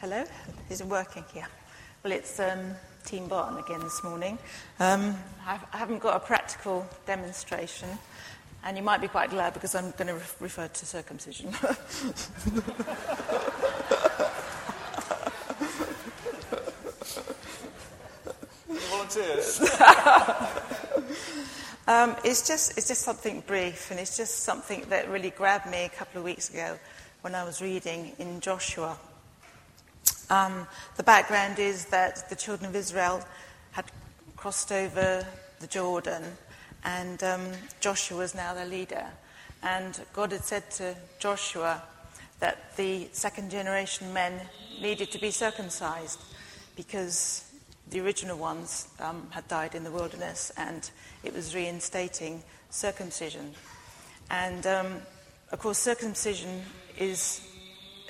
Hello, is it working here? Well, it's um, Team Barton again this morning. Um, I haven't got a practical demonstration, and you might be quite glad because I'm going to re- refer to circumcision. volunteers. um, it's just it's just something brief, and it's just something that really grabbed me a couple of weeks ago when I was reading in Joshua. Um, the background is that the children of Israel had crossed over the Jordan, and um, Joshua was now their leader. And God had said to Joshua that the second generation men needed to be circumcised because the original ones um, had died in the wilderness, and it was reinstating circumcision. And um, of course, circumcision is,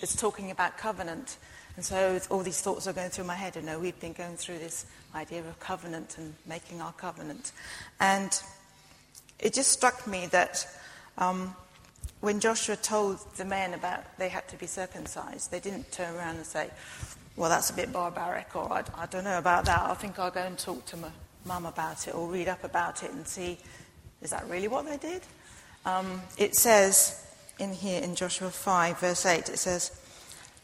is talking about covenant. And so all these thoughts are going through my head. You know, we've been going through this idea of covenant and making our covenant. And it just struck me that um, when Joshua told the men about they had to be circumcised, they didn't turn around and say, well, that's a bit barbaric, or I, I don't know about that. I think I'll go and talk to my mum about it or read up about it and see is that really what they did? Um, it says in here in Joshua 5, verse 8, it says,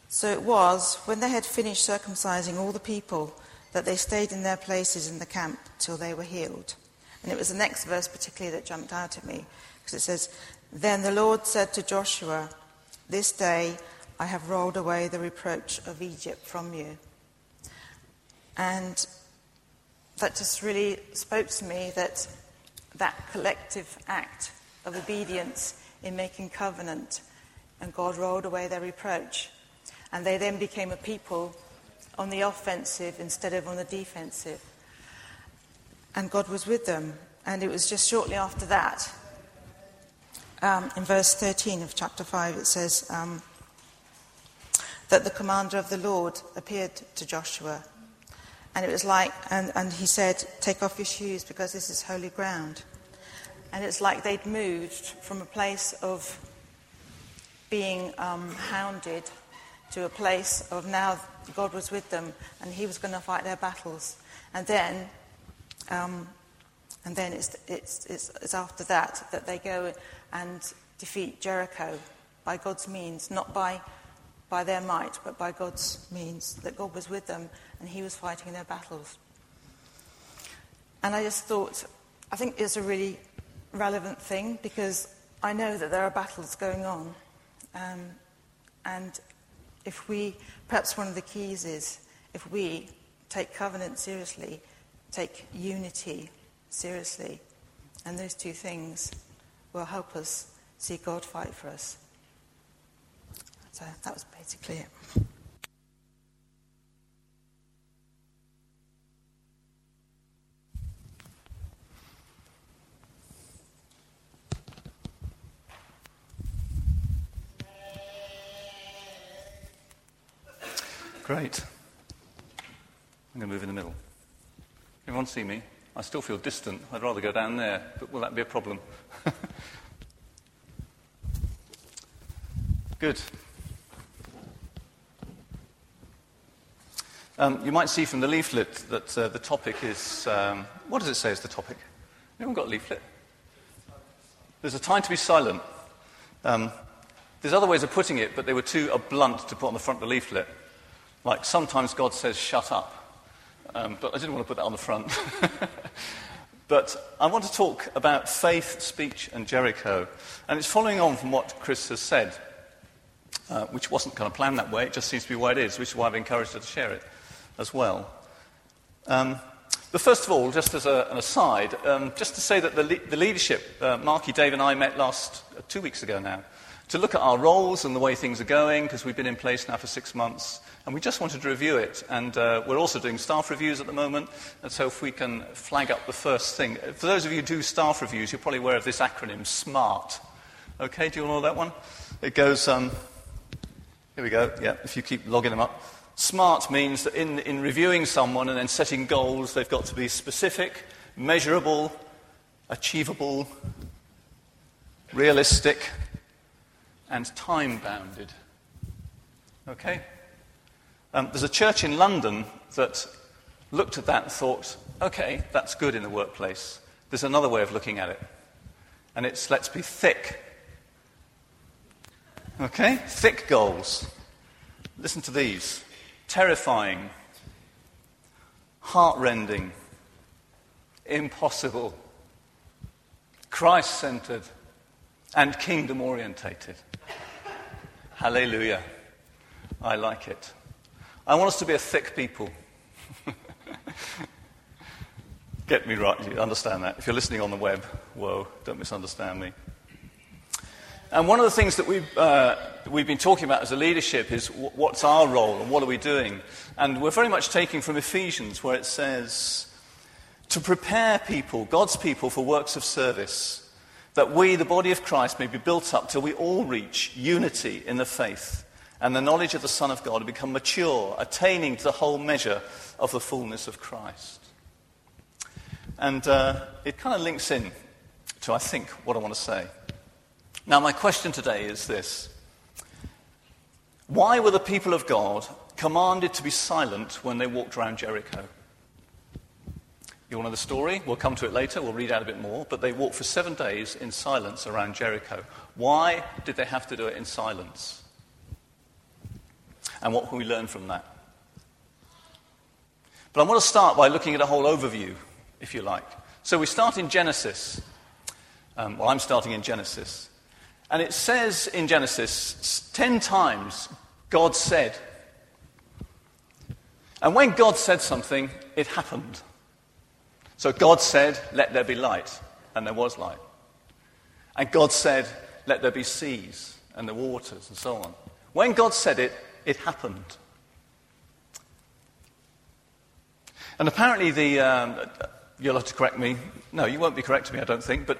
So it was when they had finished circumcising all the people that they stayed in their places in the camp till they were healed. And it was the next verse particularly that jumped out at me because it says, Then the Lord said to Joshua, This day I have rolled away the reproach of Egypt from you. And that just really spoke to me that that collective act of obedience in making covenant, and God rolled away their reproach. And they then became a people on the offensive instead of on the defensive. And God was with them. And it was just shortly after that, um, in verse 13 of chapter 5, it says, um, that the commander of the Lord appeared to Joshua. And it was like, and, and he said, Take off your shoes because this is holy ground. And it's like they'd moved from a place of being um, hounded to a place of now God was with them and he was going to fight their battles. And then, um, and then it's, it's, it's, it's after that that they go and defeat Jericho by God's means, not by by their might, but by God's means, that God was with them and He was fighting their battles. And I just thought, I think it's a really relevant thing because I know that there are battles going on. Um, and if we, perhaps one of the keys is if we take covenant seriously, take unity seriously, and those two things will help us see God fight for us. So that was basically it. Great. I'm going to move in the middle. Everyone see me? I still feel distant. I'd rather go down there, but will that be a problem? Good. Um, you might see from the leaflet that uh, the topic is um, what does it say is the topic? Anyone got a leaflet? There's a time to be silent. Um, there's other ways of putting it, but they were too uh, blunt to put on the front of the leaflet. Like sometimes God says, shut up. Um, but I didn't want to put that on the front. but I want to talk about faith, speech, and Jericho. And it's following on from what Chris has said, uh, which wasn't kind of planned that way. It just seems to be where it is, which is why I've encouraged her to share it as well. Um, but first of all, just as a, an aside, um, just to say that the, le- the leadership, uh, Marky, Dave, and I met last uh, two weeks ago now to look at our roles and the way things are going because we've been in place now for six months. And we just wanted to review it. And uh, we're also doing staff reviews at the moment. And so if we can flag up the first thing. For those of you who do staff reviews, you're probably aware of this acronym, SMART. Okay, do you all know that one? It goes, um, here we go, yeah, if you keep logging them up. Smart means that in, in reviewing someone and then setting goals, they've got to be specific, measurable, achievable, realistic, and time bounded. Okay? Um, there's a church in London that looked at that and thought, okay, that's good in the workplace. There's another way of looking at it. And it's let's be thick. Okay? Thick goals. Listen to these terrifying, heartrending, impossible, Christ centered, and kingdom orientated. Hallelujah. I like it. I want us to be a thick people. Get me right, you understand that. If you're listening on the web, whoa, don't misunderstand me. And one of the things that we've, uh, we've been talking about as a leadership is w- what's our role and what are we doing? And we're very much taking from Ephesians where it says to prepare people, God's people, for works of service, that we, the body of Christ, may be built up till we all reach unity in the faith and the knowledge of the Son of God become mature, attaining to the whole measure of the fullness of Christ. And uh, it kind of links in to, I think, what I want to say. Now, my question today is this Why were the people of God commanded to be silent when they walked around Jericho? You to know the story? We'll come to it later. We'll read out a bit more. But they walked for seven days in silence around Jericho. Why did they have to do it in silence? And what can we learn from that? But I want to start by looking at a whole overview, if you like. So we start in Genesis. Um, well, I'm starting in Genesis. And it says in Genesis, ten times God said. And when God said something, it happened. So God said, Let there be light, and there was light. And God said, Let there be seas and the waters, and so on. When God said it, it happened. And apparently, the, um, you'll have to correct me. No, you won't be correcting me, I don't think, but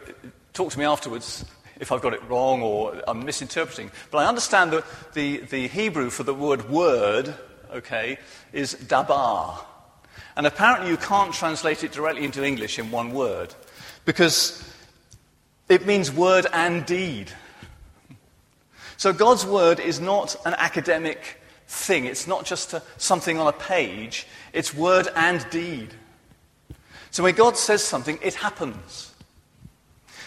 talk to me afterwards if I've got it wrong or I'm misinterpreting. But I understand that the, the Hebrew for the word word, okay, is dabar. And apparently you can't translate it directly into English in one word because it means word and deed. So God's word is not an academic thing, it's not just a, something on a page, it's word and deed. So when God says something, it happens.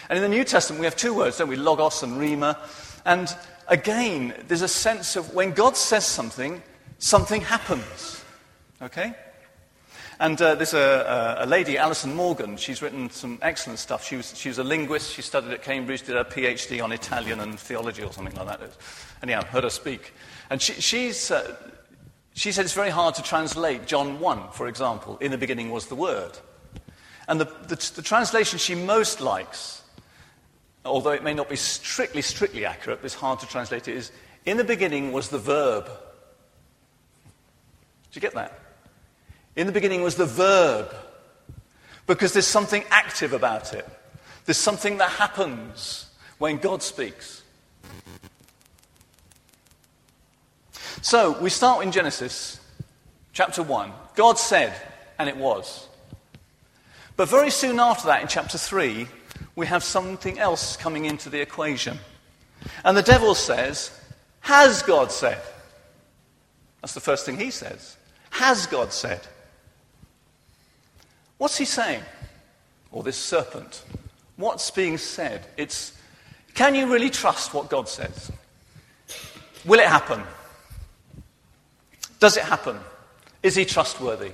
And in the New Testament, we have two words, don't we? Logos and Rhema. And again, there's a sense of when God says something, something happens. Okay? And uh, there's a, a, lady, Alison Morgan, she's written some excellent stuff. She was, she was a linguist, she studied at Cambridge, did her PhD on Italian and theology or something like that. Anyhow, heard her speak. And she, she's, uh, she said it's very hard to translate John 1, for example. In the beginning was the Word. And the, the, the translation she most likes although it may not be strictly, strictly accurate, it's hard to translate it, is in the beginning was the verb. Did you get that? In the beginning was the verb. Because there's something active about it. There's something that happens when God speaks. So we start in Genesis chapter 1. God said, and it was. But very soon after that, in chapter 3, we have something else coming into the equation. And the devil says, Has God said? That's the first thing he says. Has God said? What's he saying? Or this serpent. What's being said? It's, can you really trust what God says? Will it happen? Does it happen? Is he trustworthy?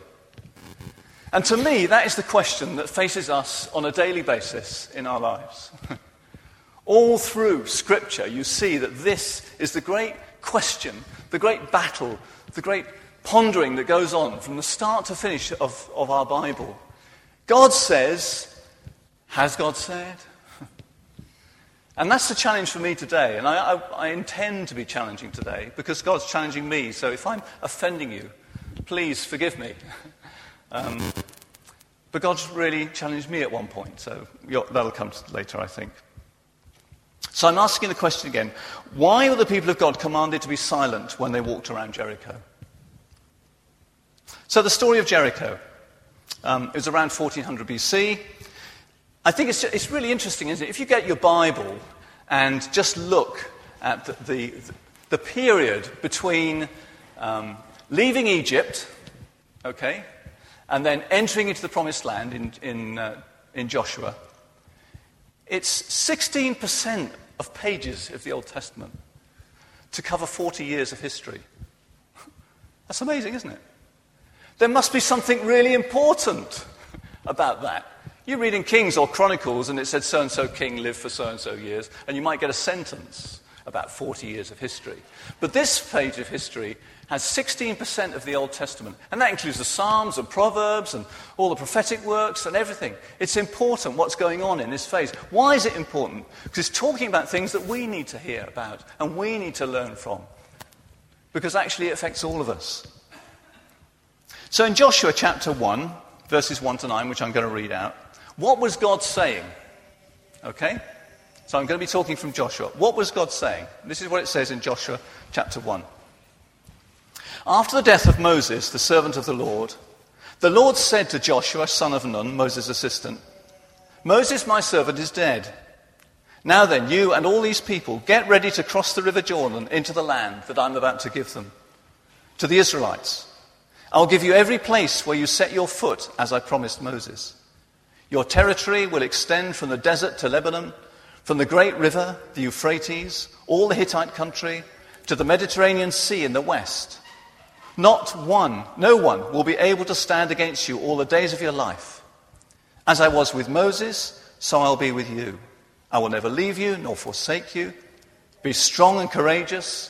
And to me, that is the question that faces us on a daily basis in our lives. All through Scripture, you see that this is the great question, the great battle, the great pondering that goes on from the start to finish of, of our Bible. God says, Has God said? And that's the challenge for me today. And I, I, I, intend to be challenging today because God's challenging me. So if I'm offending you, please forgive me. Um, but God's really challenged me at one point, so that'll come later, I think. So I'm asking the question again why were the people of God commanded to be silent when they walked around Jericho? So the story of Jericho um, was around 1400 BC. I think it's, it's really interesting, isn't it? If you get your Bible and just look at the, the, the period between um, leaving Egypt, okay, and then entering into the promised land in, in, uh, in Joshua, it's 16% of pages of the Old Testament to cover 40 years of history. That's amazing, isn't it? There must be something really important about that. You read in Kings or Chronicles and it said so and so king lived for so and so years, and you might get a sentence about 40 years of history. But this page of history has 16% of the Old Testament, and that includes the Psalms and Proverbs and all the prophetic works and everything. It's important what's going on in this phase. Why is it important? Because it's talking about things that we need to hear about and we need to learn from. Because actually it affects all of us. So in Joshua chapter 1, verses 1 to 9, which I'm going to read out, what was God saying? Okay? So I'm going to be talking from Joshua. What was God saying? This is what it says in Joshua chapter 1. After the death of Moses, the servant of the Lord, the Lord said to Joshua, son of Nun, Moses' assistant, Moses, my servant, is dead. Now then, you and all these people, get ready to cross the river Jordan into the land that I'm about to give them, to the Israelites. I'll give you every place where you set your foot, as I promised Moses. Your territory will extend from the desert to Lebanon, from the great river, the Euphrates, all the Hittite country, to the Mediterranean Sea in the west. Not one, no one will be able to stand against you all the days of your life. As I was with Moses, so I'll be with you. I will never leave you nor forsake you. Be strong and courageous,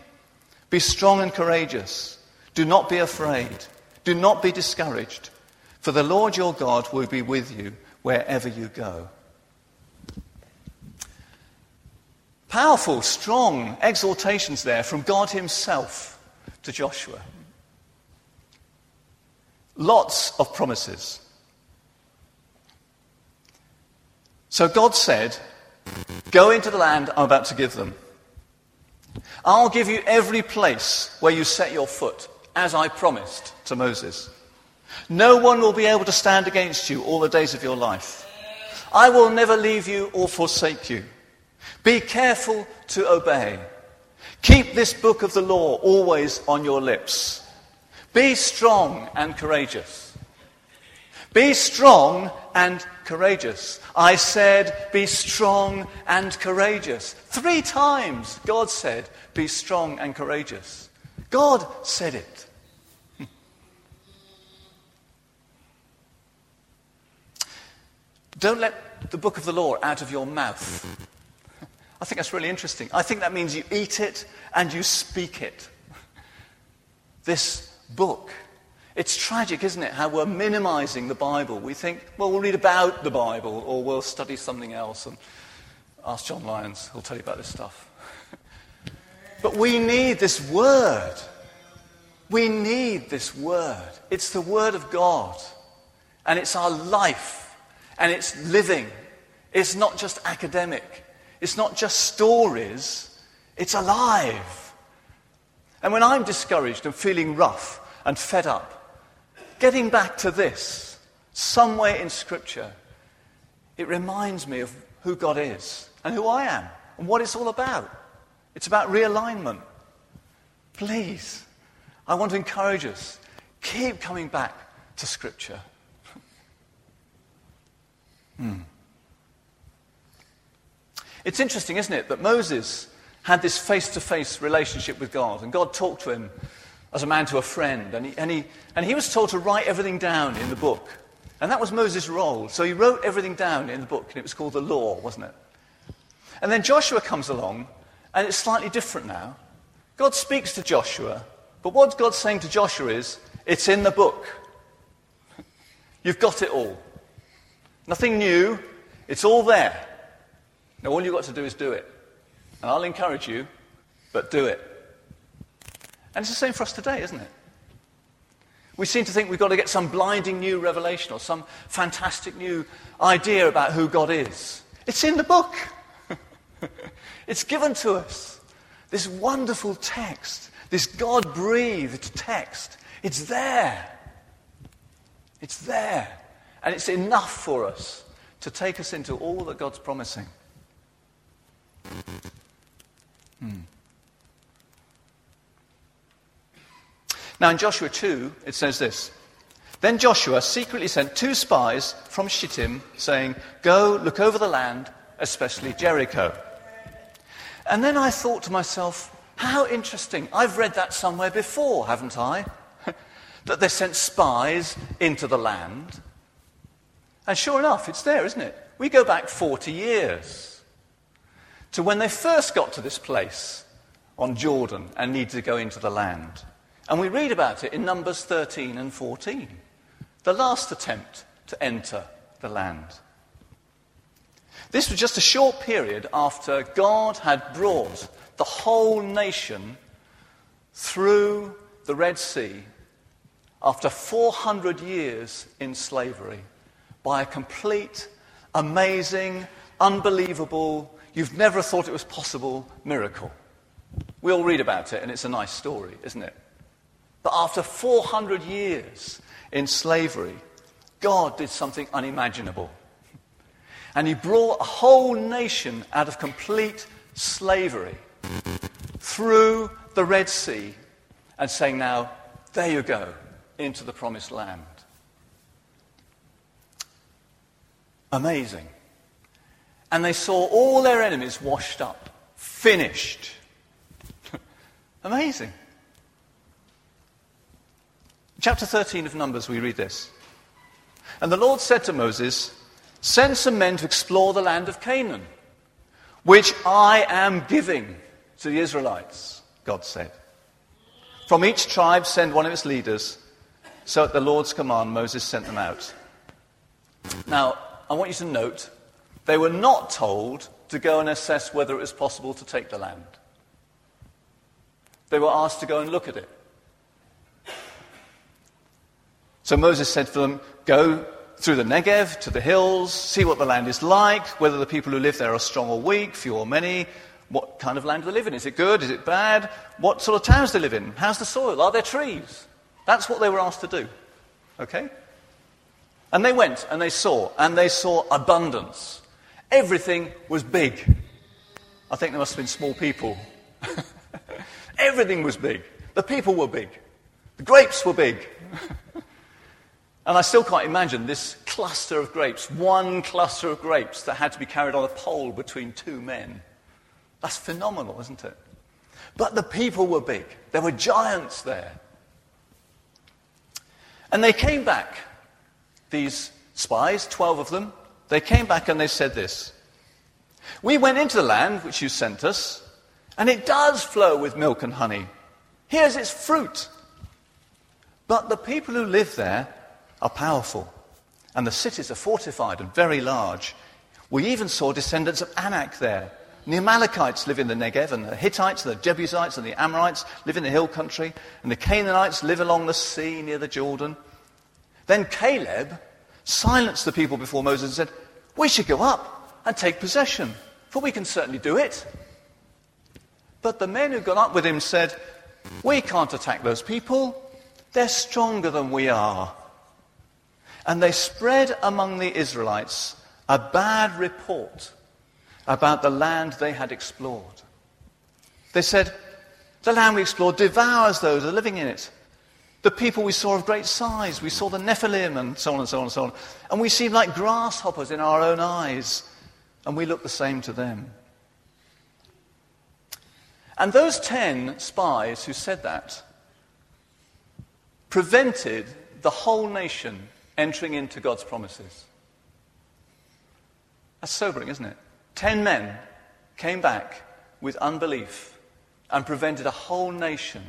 Be strong and courageous. Do not be afraid. Do not be discouraged. For the Lord your God will be with you wherever you go. Powerful, strong exhortations there from God Himself to Joshua. Lots of promises. So God said, Go into the land I'm about to give them. I'll give you every place where you set your foot, as I promised to Moses. No one will be able to stand against you all the days of your life. I will never leave you or forsake you. Be careful to obey. Keep this book of the law always on your lips. Be strong and courageous. Be strong and courageous. I said, be strong and courageous. Three times God said, be strong and courageous. God said it. Don't let the book of the law out of your mouth. I think that's really interesting. I think that means you eat it and you speak it. This book. It's tragic, isn't it, how we're minimizing the Bible. We think, well, we'll read about the Bible or we'll study something else and ask John Lyons, he'll tell you about this stuff. but we need this word. We need this word. It's the word of God. And it's our life and it's living. It's not just academic. It's not just stories. It's alive. And when I'm discouraged and feeling rough and fed up, getting back to this, somewhere in Scripture, it reminds me of who God is and who I am and what it's all about. It's about realignment. Please, I want to encourage us. Keep coming back to Scripture. Hmm. It's interesting, isn't it, that Moses had this face to face relationship with God, and God talked to him as a man to a friend, and he, and, he, and he was told to write everything down in the book. And that was Moses' role. So he wrote everything down in the book, and it was called the law, wasn't it? And then Joshua comes along, and it's slightly different now. God speaks to Joshua, but what God's saying to Joshua is, it's in the book. You've got it all. Nothing new. It's all there. Now, all you've got to do is do it. And I'll encourage you, but do it. And it's the same for us today, isn't it? We seem to think we've got to get some blinding new revelation or some fantastic new idea about who God is. It's in the book. it's given to us. This wonderful text, this God breathed text. It's there. It's there. And it's enough for us to take us into all that God's promising. Hmm. Now, in Joshua 2, it says this Then Joshua secretly sent two spies from Shittim, saying, Go, look over the land, especially Jericho. And then I thought to myself, how interesting. I've read that somewhere before, haven't I? that they sent spies into the land. And sure enough, it's there, isn't it? We go back 40 years to when they first got to this place on Jordan and needed to go into the land. And we read about it in Numbers 13 and 14, the last attempt to enter the land. This was just a short period after God had brought the whole nation through the Red Sea after 400 years in slavery by a complete, amazing, unbelievable, you've never thought it was possible miracle. We all read about it, and it's a nice story, isn't it? But after 400 years in slavery, God did something unimaginable. And He brought a whole nation out of complete slavery through the Red Sea and saying, Now, there you go, into the promised land. Amazing. And they saw all their enemies washed up, finished. Amazing. Chapter 13 of Numbers, we read this. And the Lord said to Moses, Send some men to explore the land of Canaan, which I am giving to the Israelites, God said. From each tribe, send one of its leaders. So at the Lord's command, Moses sent them out. Now, I want you to note, they were not told to go and assess whether it was possible to take the land. They were asked to go and look at it. So Moses said to them, Go through the Negev to the hills, see what the land is like, whether the people who live there are strong or weak, few or many, what kind of land do they live in? Is it good? Is it bad? What sort of towns do they live in? How's the soil? Are there trees? That's what they were asked to do. Okay? And they went and they saw, and they saw abundance. Everything was big. I think there must have been small people. Everything was big. The people were big. The grapes were big. And I still can't imagine this cluster of grapes, one cluster of grapes that had to be carried on a pole between two men. That's phenomenal, isn't it? But the people were big. There were giants there. And they came back, these spies, 12 of them, they came back and they said this We went into the land which you sent us, and it does flow with milk and honey. Here's its fruit. But the people who live there are powerful, and the cities are fortified and very large. We even saw descendants of Anak there. The Amalekites live in the Negev, and the Hittites, and the Jebusites, and the Amorites live in the hill country, and the Canaanites live along the sea near the Jordan. Then Caleb silenced the people before Moses and said, We should go up and take possession, for we can certainly do it. But the men who got up with him said, We can't attack those people. They're stronger than we are. And they spread among the Israelites a bad report about the land they had explored. They said, The land we explored devours those who are living in it. The people we saw of great size, we saw the Nephilim, and so on and so on and so on. And we seemed like grasshoppers in our own eyes, and we looked the same to them. And those ten spies who said that prevented the whole nation entering into God's promises. That's sobering, isn't it? Ten men came back with unbelief and prevented a whole nation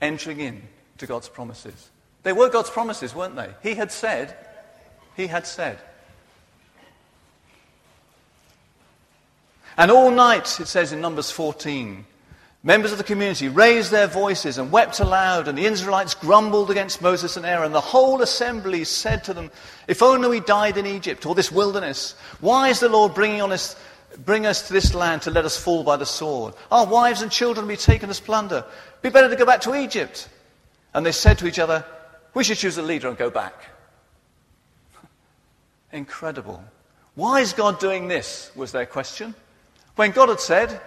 entering in to God's promises. They were God's promises, weren't they? He had said, He had said. And all night, it says in Numbers 14, Members of the community raised their voices and wept aloud, and the Israelites grumbled against Moses and Aaron. The whole assembly said to them, If only we died in Egypt or this wilderness. Why is the Lord bringing on us, bring us to this land to let us fall by the sword? Our wives and children will be taken as plunder. Be better to go back to Egypt. And they said to each other, We should choose a leader and go back. Incredible. Why is God doing this? was their question. When God had said,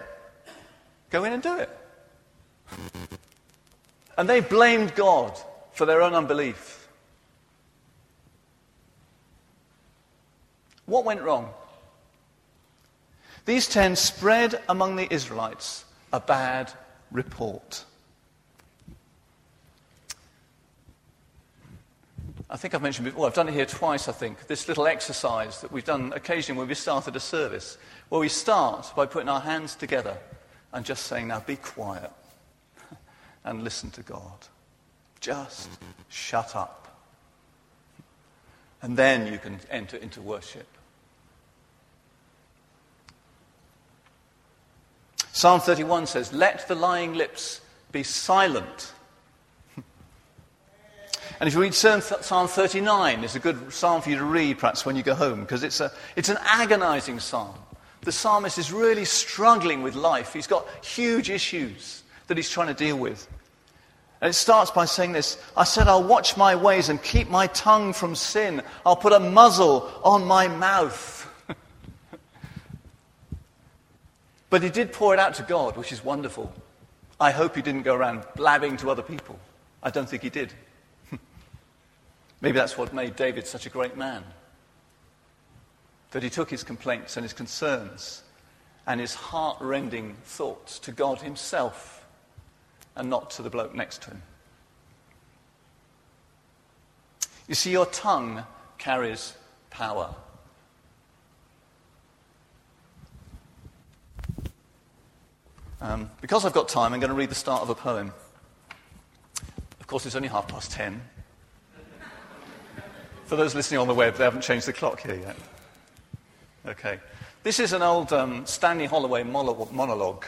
Go in and do it. And they blamed God for their own unbelief. What went wrong? These ten spread among the Israelites a bad report. I think I've mentioned before, I've done it here twice, I think, this little exercise that we've done occasionally when we started a service, where we start by putting our hands together and just saying, now be quiet and listen to God. Just shut up. And then you can enter into worship. Psalm 31 says, Let the lying lips be silent. And if you read Psalm 39, it's a good psalm for you to read perhaps when you go home, because it's, a, it's an agonizing psalm. The psalmist is really struggling with life. He's got huge issues that he's trying to deal with. And it starts by saying this I said, I'll watch my ways and keep my tongue from sin. I'll put a muzzle on my mouth. but he did pour it out to God, which is wonderful. I hope he didn't go around blabbing to other people. I don't think he did. Maybe that's what made David such a great man that he took his complaints and his concerns and his heart-rending thoughts to God himself and not to the bloke next to him. You see, your tongue carries power. Um, because I've got time, I'm going to read the start of a poem. Of course, it's only half past ten. For those listening on the web, they haven't changed the clock here yet. Okay. This is an old um, Stanley Holloway monologue.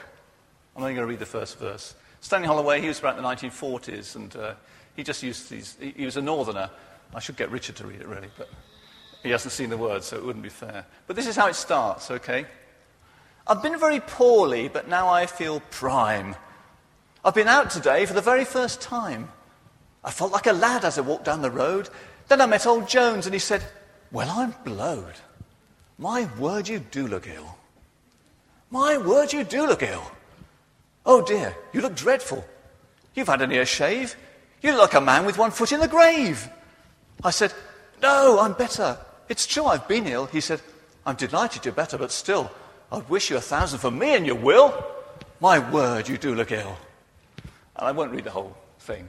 I'm only going to read the first verse. Stanley Holloway, he was about the 1940s, and uh, he just used these. He, he was a northerner. I should get Richard to read it, really, but he hasn't seen the words, so it wouldn't be fair. But this is how it starts, okay? I've been very poorly, but now I feel prime. I've been out today for the very first time. I felt like a lad as I walked down the road. Then I met old Jones, and he said, Well, I'm blowed. My word, you do look ill. My word, you do look ill. Oh dear, you look dreadful. You've had an ear shave. You look like a man with one foot in the grave. I said, No, I'm better. It's true I've been ill. He said, I'm delighted you're better, but still, I'd wish you a thousand for me and your will. My word, you do look ill. And I won't read the whole thing.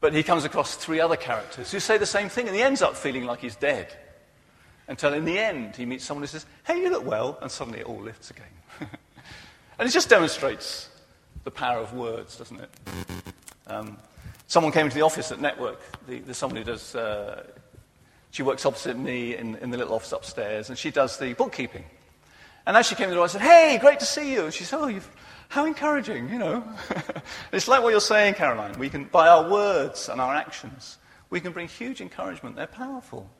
But he comes across three other characters who say the same thing, and he ends up feeling like he's dead until in the end he meets someone who says, Hey, you look well, and suddenly it all lifts again. and it just demonstrates the power of words, doesn't it? Um, someone came into the office at Network, the, the someone who does, uh, she works opposite me in, in the little office upstairs, and she does the bookkeeping. And as she came in the door, I said, Hey, great to see you. And she said, Oh, you've, how encouraging, you know. it's like what you're saying, Caroline. We can, by our words and our actions, we can bring huge encouragement. They're powerful.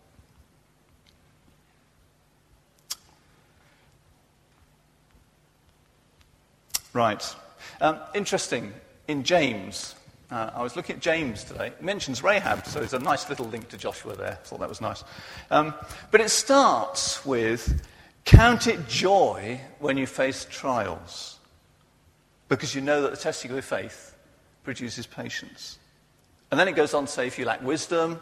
Right. Um, interesting, in James, uh, I was looking at James today. It mentions Rahab, so there's a nice little link to Joshua there. I thought that was nice. Um, but it starts with Count it joy when you face trials, because you know that the testing of your faith produces patience. And then it goes on to say if you lack wisdom,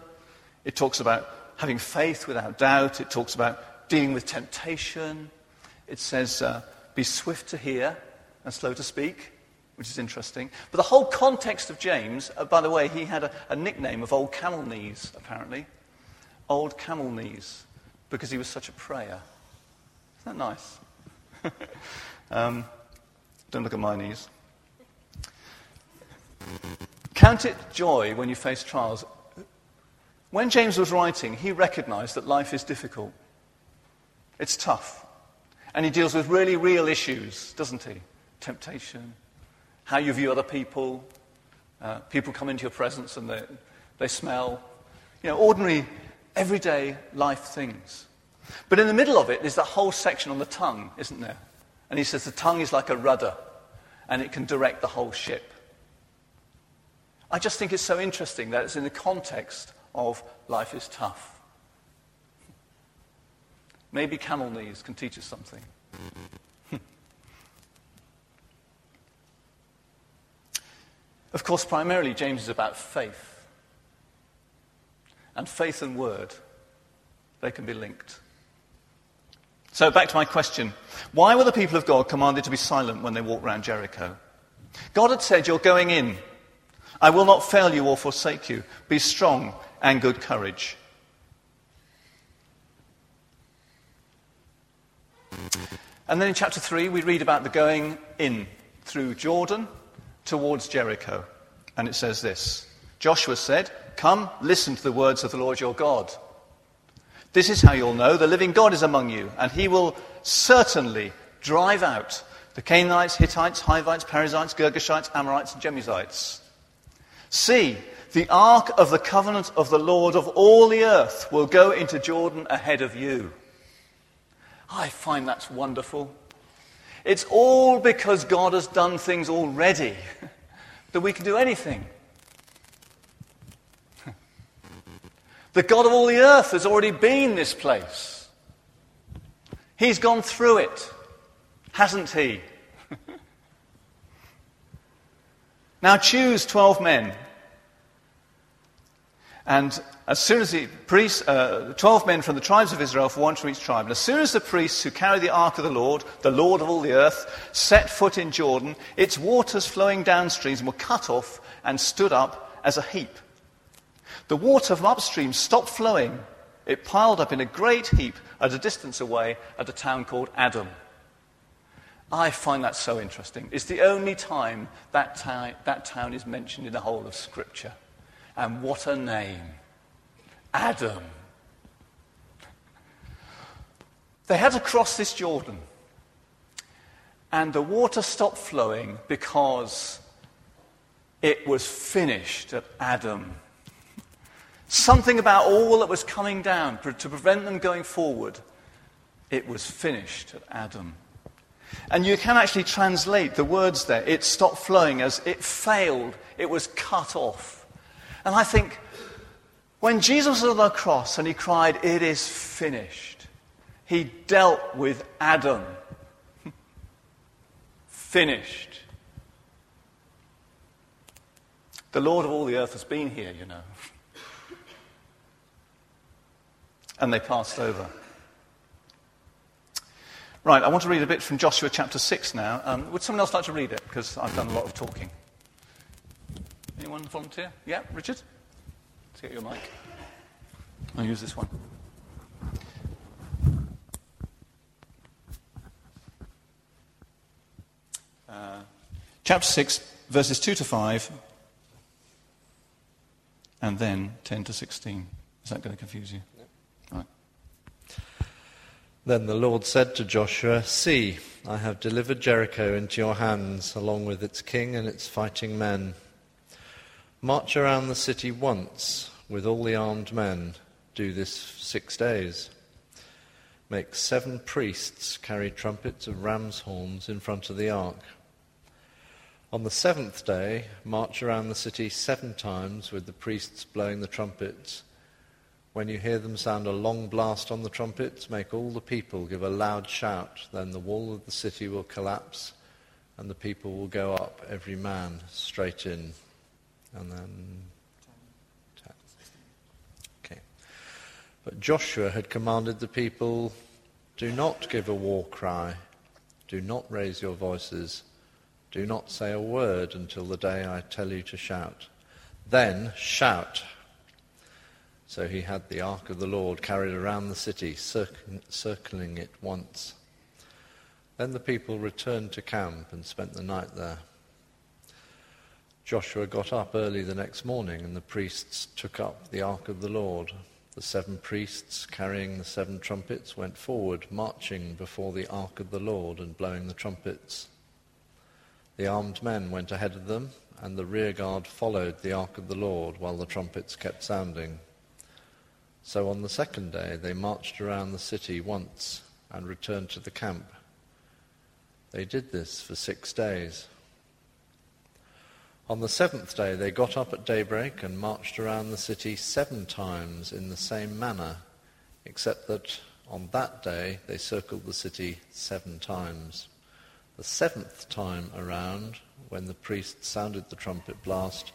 it talks about having faith without doubt, it talks about dealing with temptation, it says uh, be swift to hear and slow to speak, which is interesting. But the whole context of James, uh, by the way, he had a, a nickname of Old Camel Knees, apparently. Old Camel Knees, because he was such a prayer. Isn't that nice? um, don't look at my knees. Count it joy when you face trials. When James was writing, he recognized that life is difficult. It's tough. And he deals with really real issues, doesn't he? Temptation, how you view other people. Uh, people come into your presence and they, they smell. You know, ordinary, everyday life things. But in the middle of it, there's that whole section on the tongue, isn't there? And he says the tongue is like a rudder and it can direct the whole ship. I just think it's so interesting that it's in the context of life is tough. Maybe camel knees can teach us something. Of course, primarily, James is about faith. And faith and word, they can be linked. So, back to my question. Why were the people of God commanded to be silent when they walked around Jericho? God had said, You're going in. I will not fail you or forsake you. Be strong and good courage. And then in chapter 3, we read about the going in through Jordan towards Jericho. And it says this Joshua said, Come, listen to the words of the Lord your God. This is how you'll know the living God is among you, and he will certainly drive out the Canaanites, Hittites, Hivites, Perizzites, Girgashites, Amorites, and Jebusites. See, the ark of the covenant of the Lord of all the earth will go into Jordan ahead of you. I find that's wonderful. It's all because God has done things already that we can do anything. The God of all the earth has already been this place. He's gone through it, hasn't he? now choose 12 men. And as soon as the priests, uh, 12 men from the tribes of Israel, for one from each tribe, and as soon as the priests who carry the ark of the Lord, the Lord of all the earth, set foot in Jordan, its waters flowing downstream were cut off and stood up as a heap. The water from upstream stopped flowing. It piled up in a great heap at a distance away at a town called Adam. I find that so interesting. It's the only time that, ta- that town is mentioned in the whole of Scripture. And what a name! Adam. They had to cross this Jordan. And the water stopped flowing because it was finished at Adam. Something about all that was coming down to prevent them going forward. It was finished at Adam. And you can actually translate the words there. It stopped flowing as it failed, it was cut off. And I think when Jesus was on the cross and he cried, It is finished, he dealt with Adam. finished. The Lord of all the earth has been here, you know. and they passed over. Right, I want to read a bit from Joshua chapter 6 now. Um, would someone else like to read it? Because I've done a lot of talking. Anyone volunteer? Yeah, Richard? Let's get your mic. I'll use this one. Uh, chapter 6, verses 2 to 5, and then 10 to 16. Is that going to confuse you? Right. Then the Lord said to Joshua, See, I have delivered Jericho into your hands, along with its king and its fighting men. March around the city once with all the armed men. Do this six days. Make seven priests carry trumpets of ram's horns in front of the ark. On the seventh day, march around the city seven times with the priests blowing the trumpets. When you hear them sound a long blast on the trumpets, make all the people give a loud shout. Then the wall of the city will collapse, and the people will go up, every man straight in. And then. But Joshua had commanded the people do not give a war cry, do not raise your voices, do not say a word until the day I tell you to shout. Then shout so he had the ark of the Lord carried around the city, circling it once. Then the people returned to camp and spent the night there. Joshua got up early the next morning, and the priests took up the ark of the Lord. The seven priests, carrying the seven trumpets, went forward, marching before the ark of the Lord and blowing the trumpets. The armed men went ahead of them, and the rear guard followed the ark of the Lord while the trumpets kept sounding. So on the second day they marched around the city once and returned to the camp. They did this for six days. On the seventh day they got up at daybreak and marched around the city seven times in the same manner, except that on that day they circled the city seven times. The seventh time around, when the priest sounded the trumpet blast,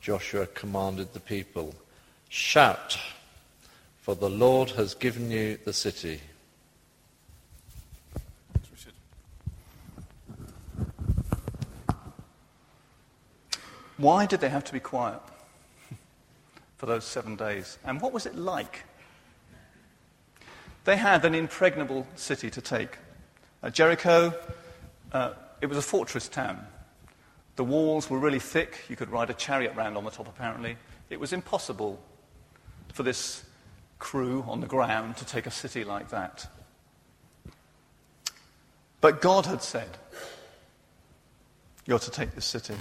Joshua commanded the people, Shout, for the Lord has given you the city. Why did they have to be quiet for those seven days? And what was it like? They had an impregnable city to take. Uh, Jericho, uh, it was a fortress town. The walls were really thick. You could ride a chariot round on the top, apparently. It was impossible for this crew on the ground to take a city like that. But God had said, You're to take this city.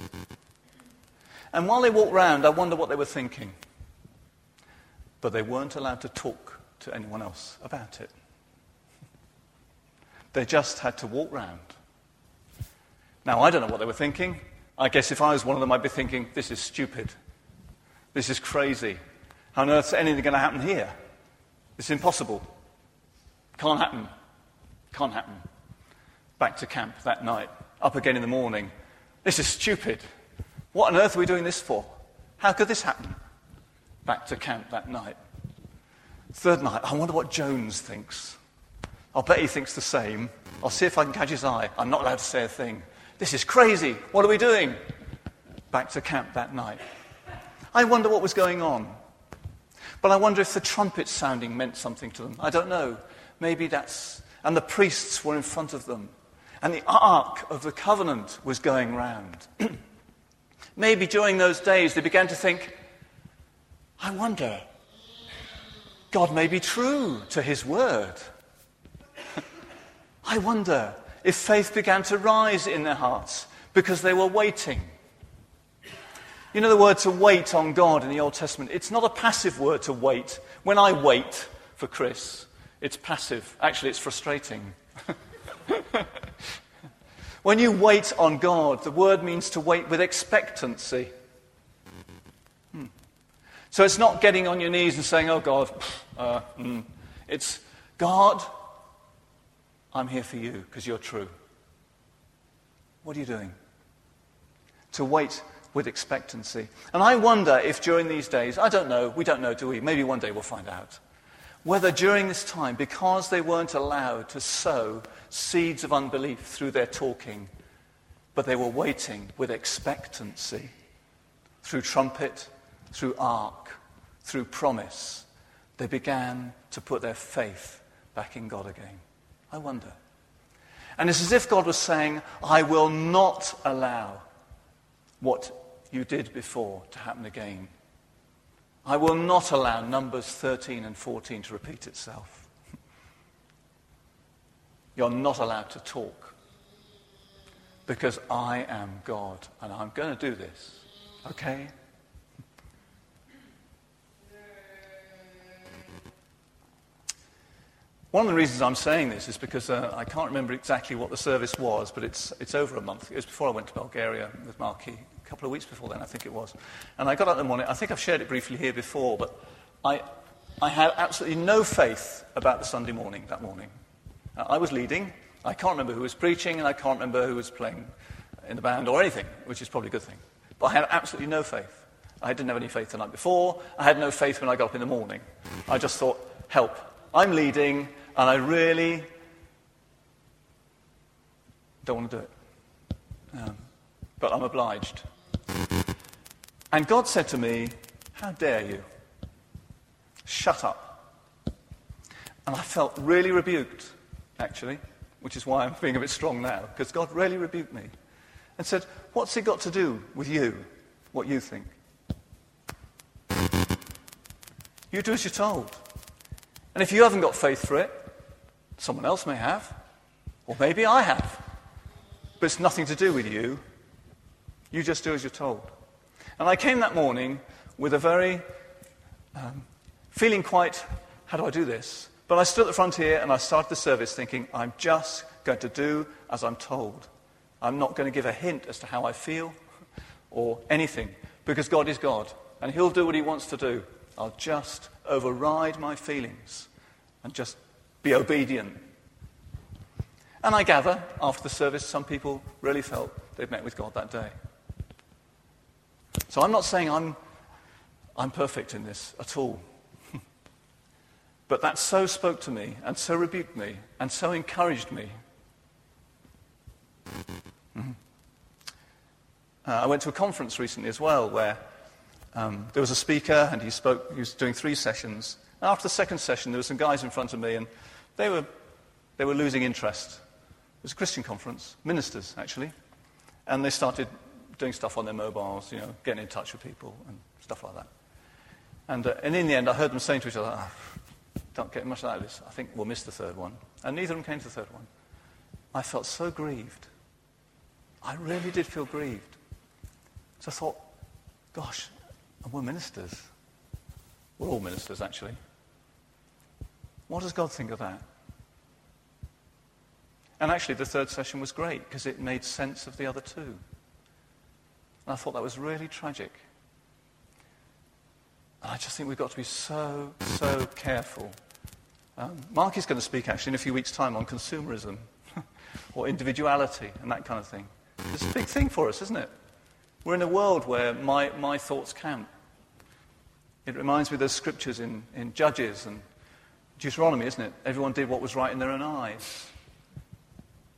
And while they walked round, I wonder what they were thinking. But they weren't allowed to talk to anyone else about it. They just had to walk round. Now, I don't know what they were thinking. I guess if I was one of them, I'd be thinking, this is stupid. This is crazy. How on earth is anything going to happen here? It's impossible. Can't happen. Can't happen. Back to camp that night. Up again in the morning. This is stupid. What on earth are we doing this for? How could this happen? Back to camp that night. Third night, I wonder what Jones thinks. I'll bet he thinks the same. I'll see if I can catch his eye. I'm not allowed to say a thing. This is crazy. What are we doing? Back to camp that night. I wonder what was going on. But I wonder if the trumpet sounding meant something to them. I don't know. Maybe that's. And the priests were in front of them. And the ark of the covenant was going round. Maybe during those days they began to think, I wonder, God may be true to his word. I wonder if faith began to rise in their hearts because they were waiting. You know the word to wait on God in the Old Testament? It's not a passive word to wait. When I wait for Chris, it's passive. Actually, it's frustrating. When you wait on God, the word means to wait with expectancy. Hmm. So it's not getting on your knees and saying, Oh God, uh, mm. it's God, I'm here for you because you're true. What are you doing? To wait with expectancy. And I wonder if during these days, I don't know, we don't know, do we? Maybe one day we'll find out whether during this time, because they weren't allowed to sow seeds of unbelief through their talking, but they were waiting with expectancy through trumpet, through ark, through promise, they began to put their faith back in God again. I wonder. And it's as if God was saying, I will not allow what you did before to happen again. I will not allow Numbers 13 and 14 to repeat itself. You're not allowed to talk because I am God and I'm going to do this. Okay? One of the reasons I'm saying this is because uh, I can't remember exactly what the service was, but it's, it's over a month. It was before I went to Bulgaria with Marquis couple of weeks before then, I think it was. And I got up in the morning, I think I've shared it briefly here before, but I, I had absolutely no faith about the Sunday morning that morning. Uh, I was leading, I can't remember who was preaching, and I can't remember who was playing in the band or anything, which is probably a good thing. But I had absolutely no faith. I didn't have any faith the night before. I had no faith when I got up in the morning. I just thought, help. I'm leading, and I really don't want to do it. Um, but I'm obliged. And God said to me, How dare you? Shut up. And I felt really rebuked, actually, which is why I'm being a bit strong now, because God really rebuked me and said, What's it got to do with you, what you think? You do as you're told. And if you haven't got faith for it, someone else may have, or maybe I have. But it's nothing to do with you, You just do as you're told. And I came that morning with a very, um, feeling quite, how do I do this? But I stood at the front here and I started the service thinking, I'm just going to do as I'm told. I'm not going to give a hint as to how I feel or anything because God is God and He'll do what He wants to do. I'll just override my feelings and just be obedient. And I gather, after the service, some people really felt they'd met with God that day. So I'm not saying I'm, I'm perfect in this at all. but that so spoke to me and so rebuked me and so encouraged me. Mm-hmm. Uh, I went to a conference recently as well where um, there was a speaker and he spoke, he was doing three sessions. And after the second session, there were some guys in front of me and they were, they were losing interest. It was a Christian conference, ministers actually. And they started doing stuff on their mobiles, you know, getting in touch with people and stuff like that. And, uh, and in the end, I heard them saying to each other, oh, don't get much out of this. I think we'll miss the third one. And neither of them came to the third one. I felt so grieved. I really did feel grieved. So I thought, gosh, and we're ministers. We're all ministers, actually. What does God think of that? And actually, the third session was great because it made sense of the other two. And I thought that was really tragic. And I just think we've got to be so, so careful. Um, Mark is going to speak actually in a few weeks' time on consumerism or individuality and that kind of thing. It's a big thing for us, isn't it? We're in a world where my, my thoughts count. It reminds me of those scriptures in, in Judges and Deuteronomy, isn't it? Everyone did what was right in their own eyes.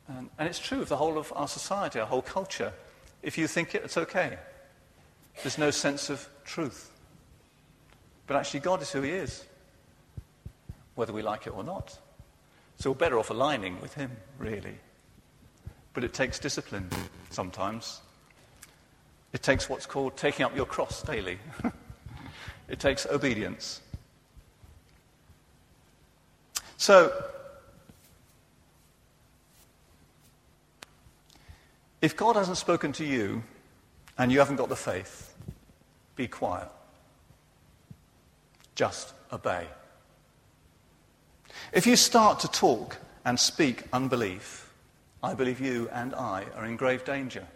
And, and it's true of the whole of our society, our whole culture. If you think it, it's okay. There's no sense of truth. But actually, God is who He is, whether we like it or not. So we're better off aligning with Him, really. But it takes discipline sometimes. It takes what's called taking up your cross daily. it takes obedience. So, If God hasn't spoken to you and you haven't got the faith, be quiet. Just obey. If you start to talk and speak unbelief, I believe you and I are in grave danger.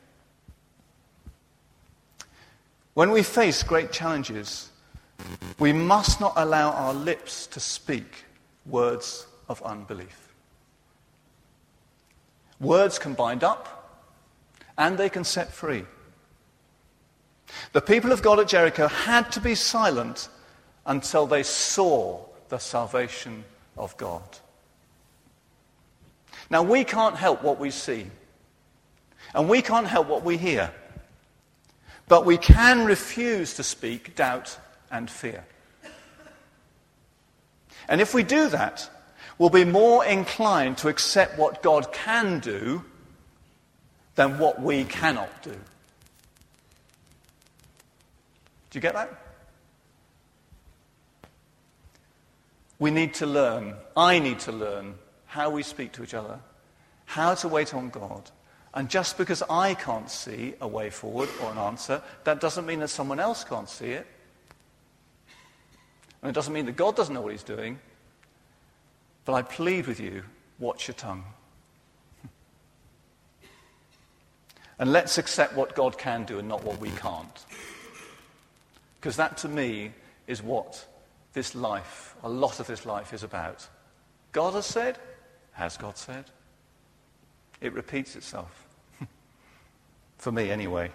When we face great challenges, we must not allow our lips to speak words of unbelief. Words can bind up, and they can set free. The people of God at Jericho had to be silent until they saw the salvation of God. Now, we can't help what we see, and we can't help what we hear, but we can refuse to speak doubt and fear. And if we do that, we'll be more inclined to accept what God can do than what we cannot do. Do you get that? We need to learn, I need to learn how we speak to each other, how to wait on God. And just because I can't see a way forward or an answer, that doesn't mean that someone else can't see it. And it doesn't mean that God doesn't know what he's doing. But I plead with you, watch your tongue. And let's accept what God can do and not what we can't. Because that to me is what this life, a lot of this life is about. God has said, has God said? It repeats itself. For me, anyway.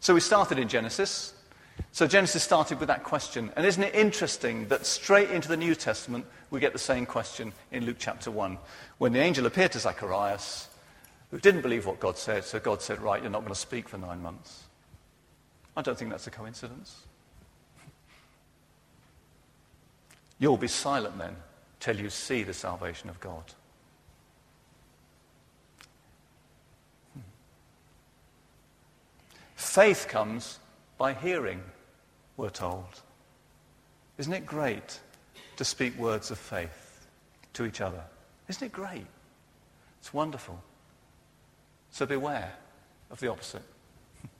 So we started in Genesis. So Genesis started with that question. And isn't it interesting that straight into the New Testament we get the same question in Luke chapter 1? When the angel appeared to Zacharias who didn't believe what God said, so God said, Right, you're not going to speak for nine months. I don't think that's a coincidence. You'll be silent then till you see the salvation of God. Hmm. Faith comes by hearing, we're told. Isn't it great to speak words of faith to each other? Isn't it great? It's wonderful. So beware of the opposite.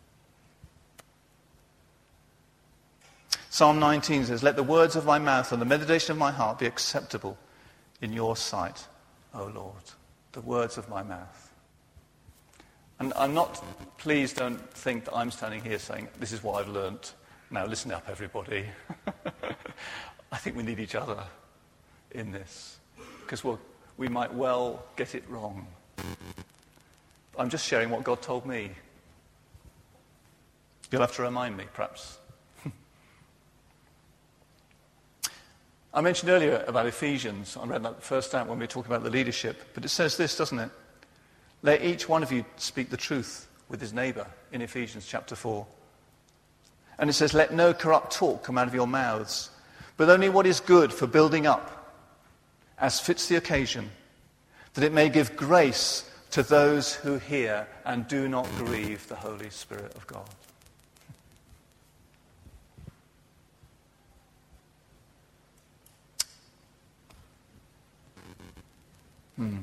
Psalm 19 says, Let the words of my mouth and the meditation of my heart be acceptable in your sight, O Lord. The words of my mouth. And I'm not, please don't think that I'm standing here saying, This is what I've learnt. Now listen up, everybody. I think we need each other in this because we'll, we might well get it wrong. I'm just sharing what God told me. You'll have to remind me, perhaps. I mentioned earlier about Ephesians. I read that first out when we were talking about the leadership. But it says this, doesn't it? Let each one of you speak the truth with his neighbour in Ephesians chapter 4. And it says, Let no corrupt talk come out of your mouths, but only what is good for building up, as fits the occasion, that it may give grace to those who hear and do not grieve the Holy Spirit of God. Hmm.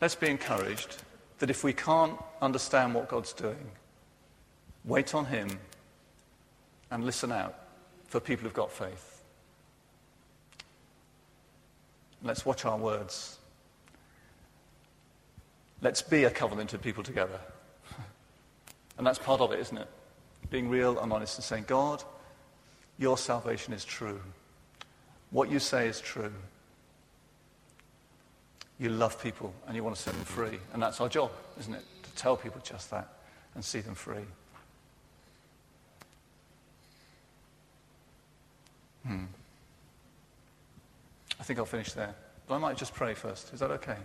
Let's be encouraged that if we can't understand what God's doing, wait on Him and listen out for people who've got faith. Let's watch our words. Let's be a covenant of people together. And that's part of it, isn't it? Being real and honest and saying, God, your salvation is true. What you say is true. You love people and you want to set them free. And that's our job, isn't it? To tell people just that and see them free. Hmm. I think I'll finish there. But I might just pray first. Is that okay?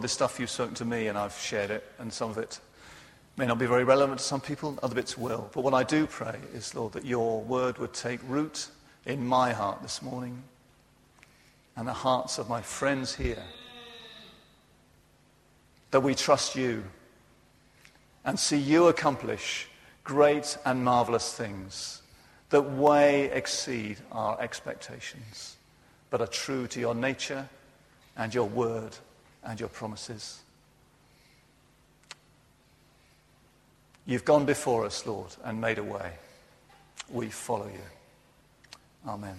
This stuff you've spoken to me and I've shared it, and some of it may not be very relevant to some people, other bits will. But what I do pray is, Lord, that your word would take root in my heart this morning and the hearts of my friends here. That we trust you and see you accomplish great and marvelous things that way exceed our expectations, but are true to your nature and your word and your promises. You've gone before us, Lord, and made a way. We follow you. Amen.